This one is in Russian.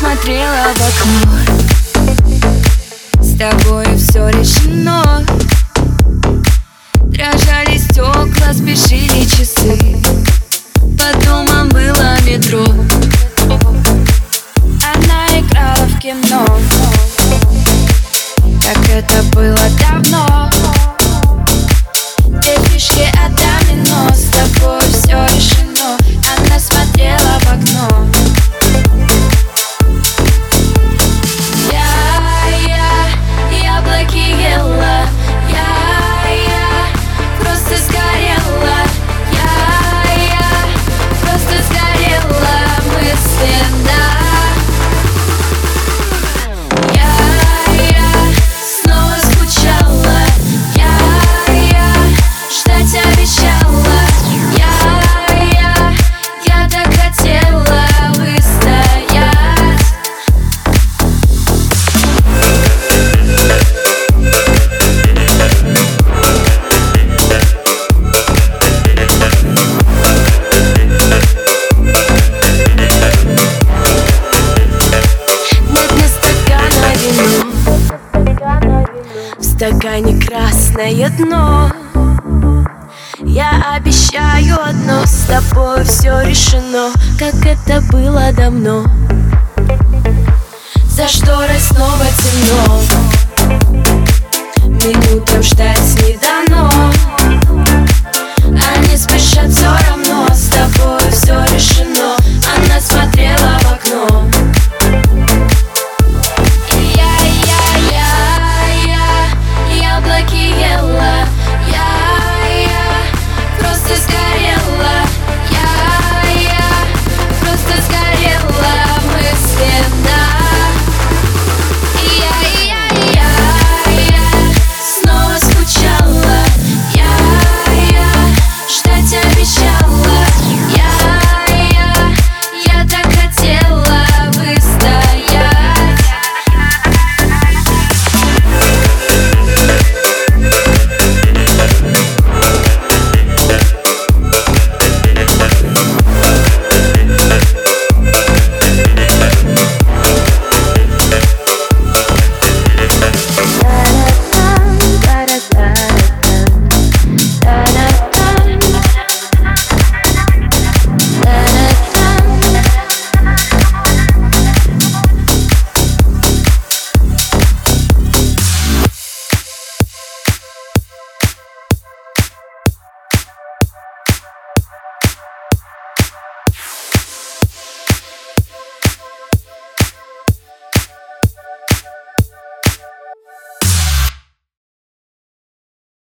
смотрела в окно. С тобой все решено стакане красное дно. Я обещаю одно, с тобой все решено Как это было давно. За шторой снова темно? Минутам ждать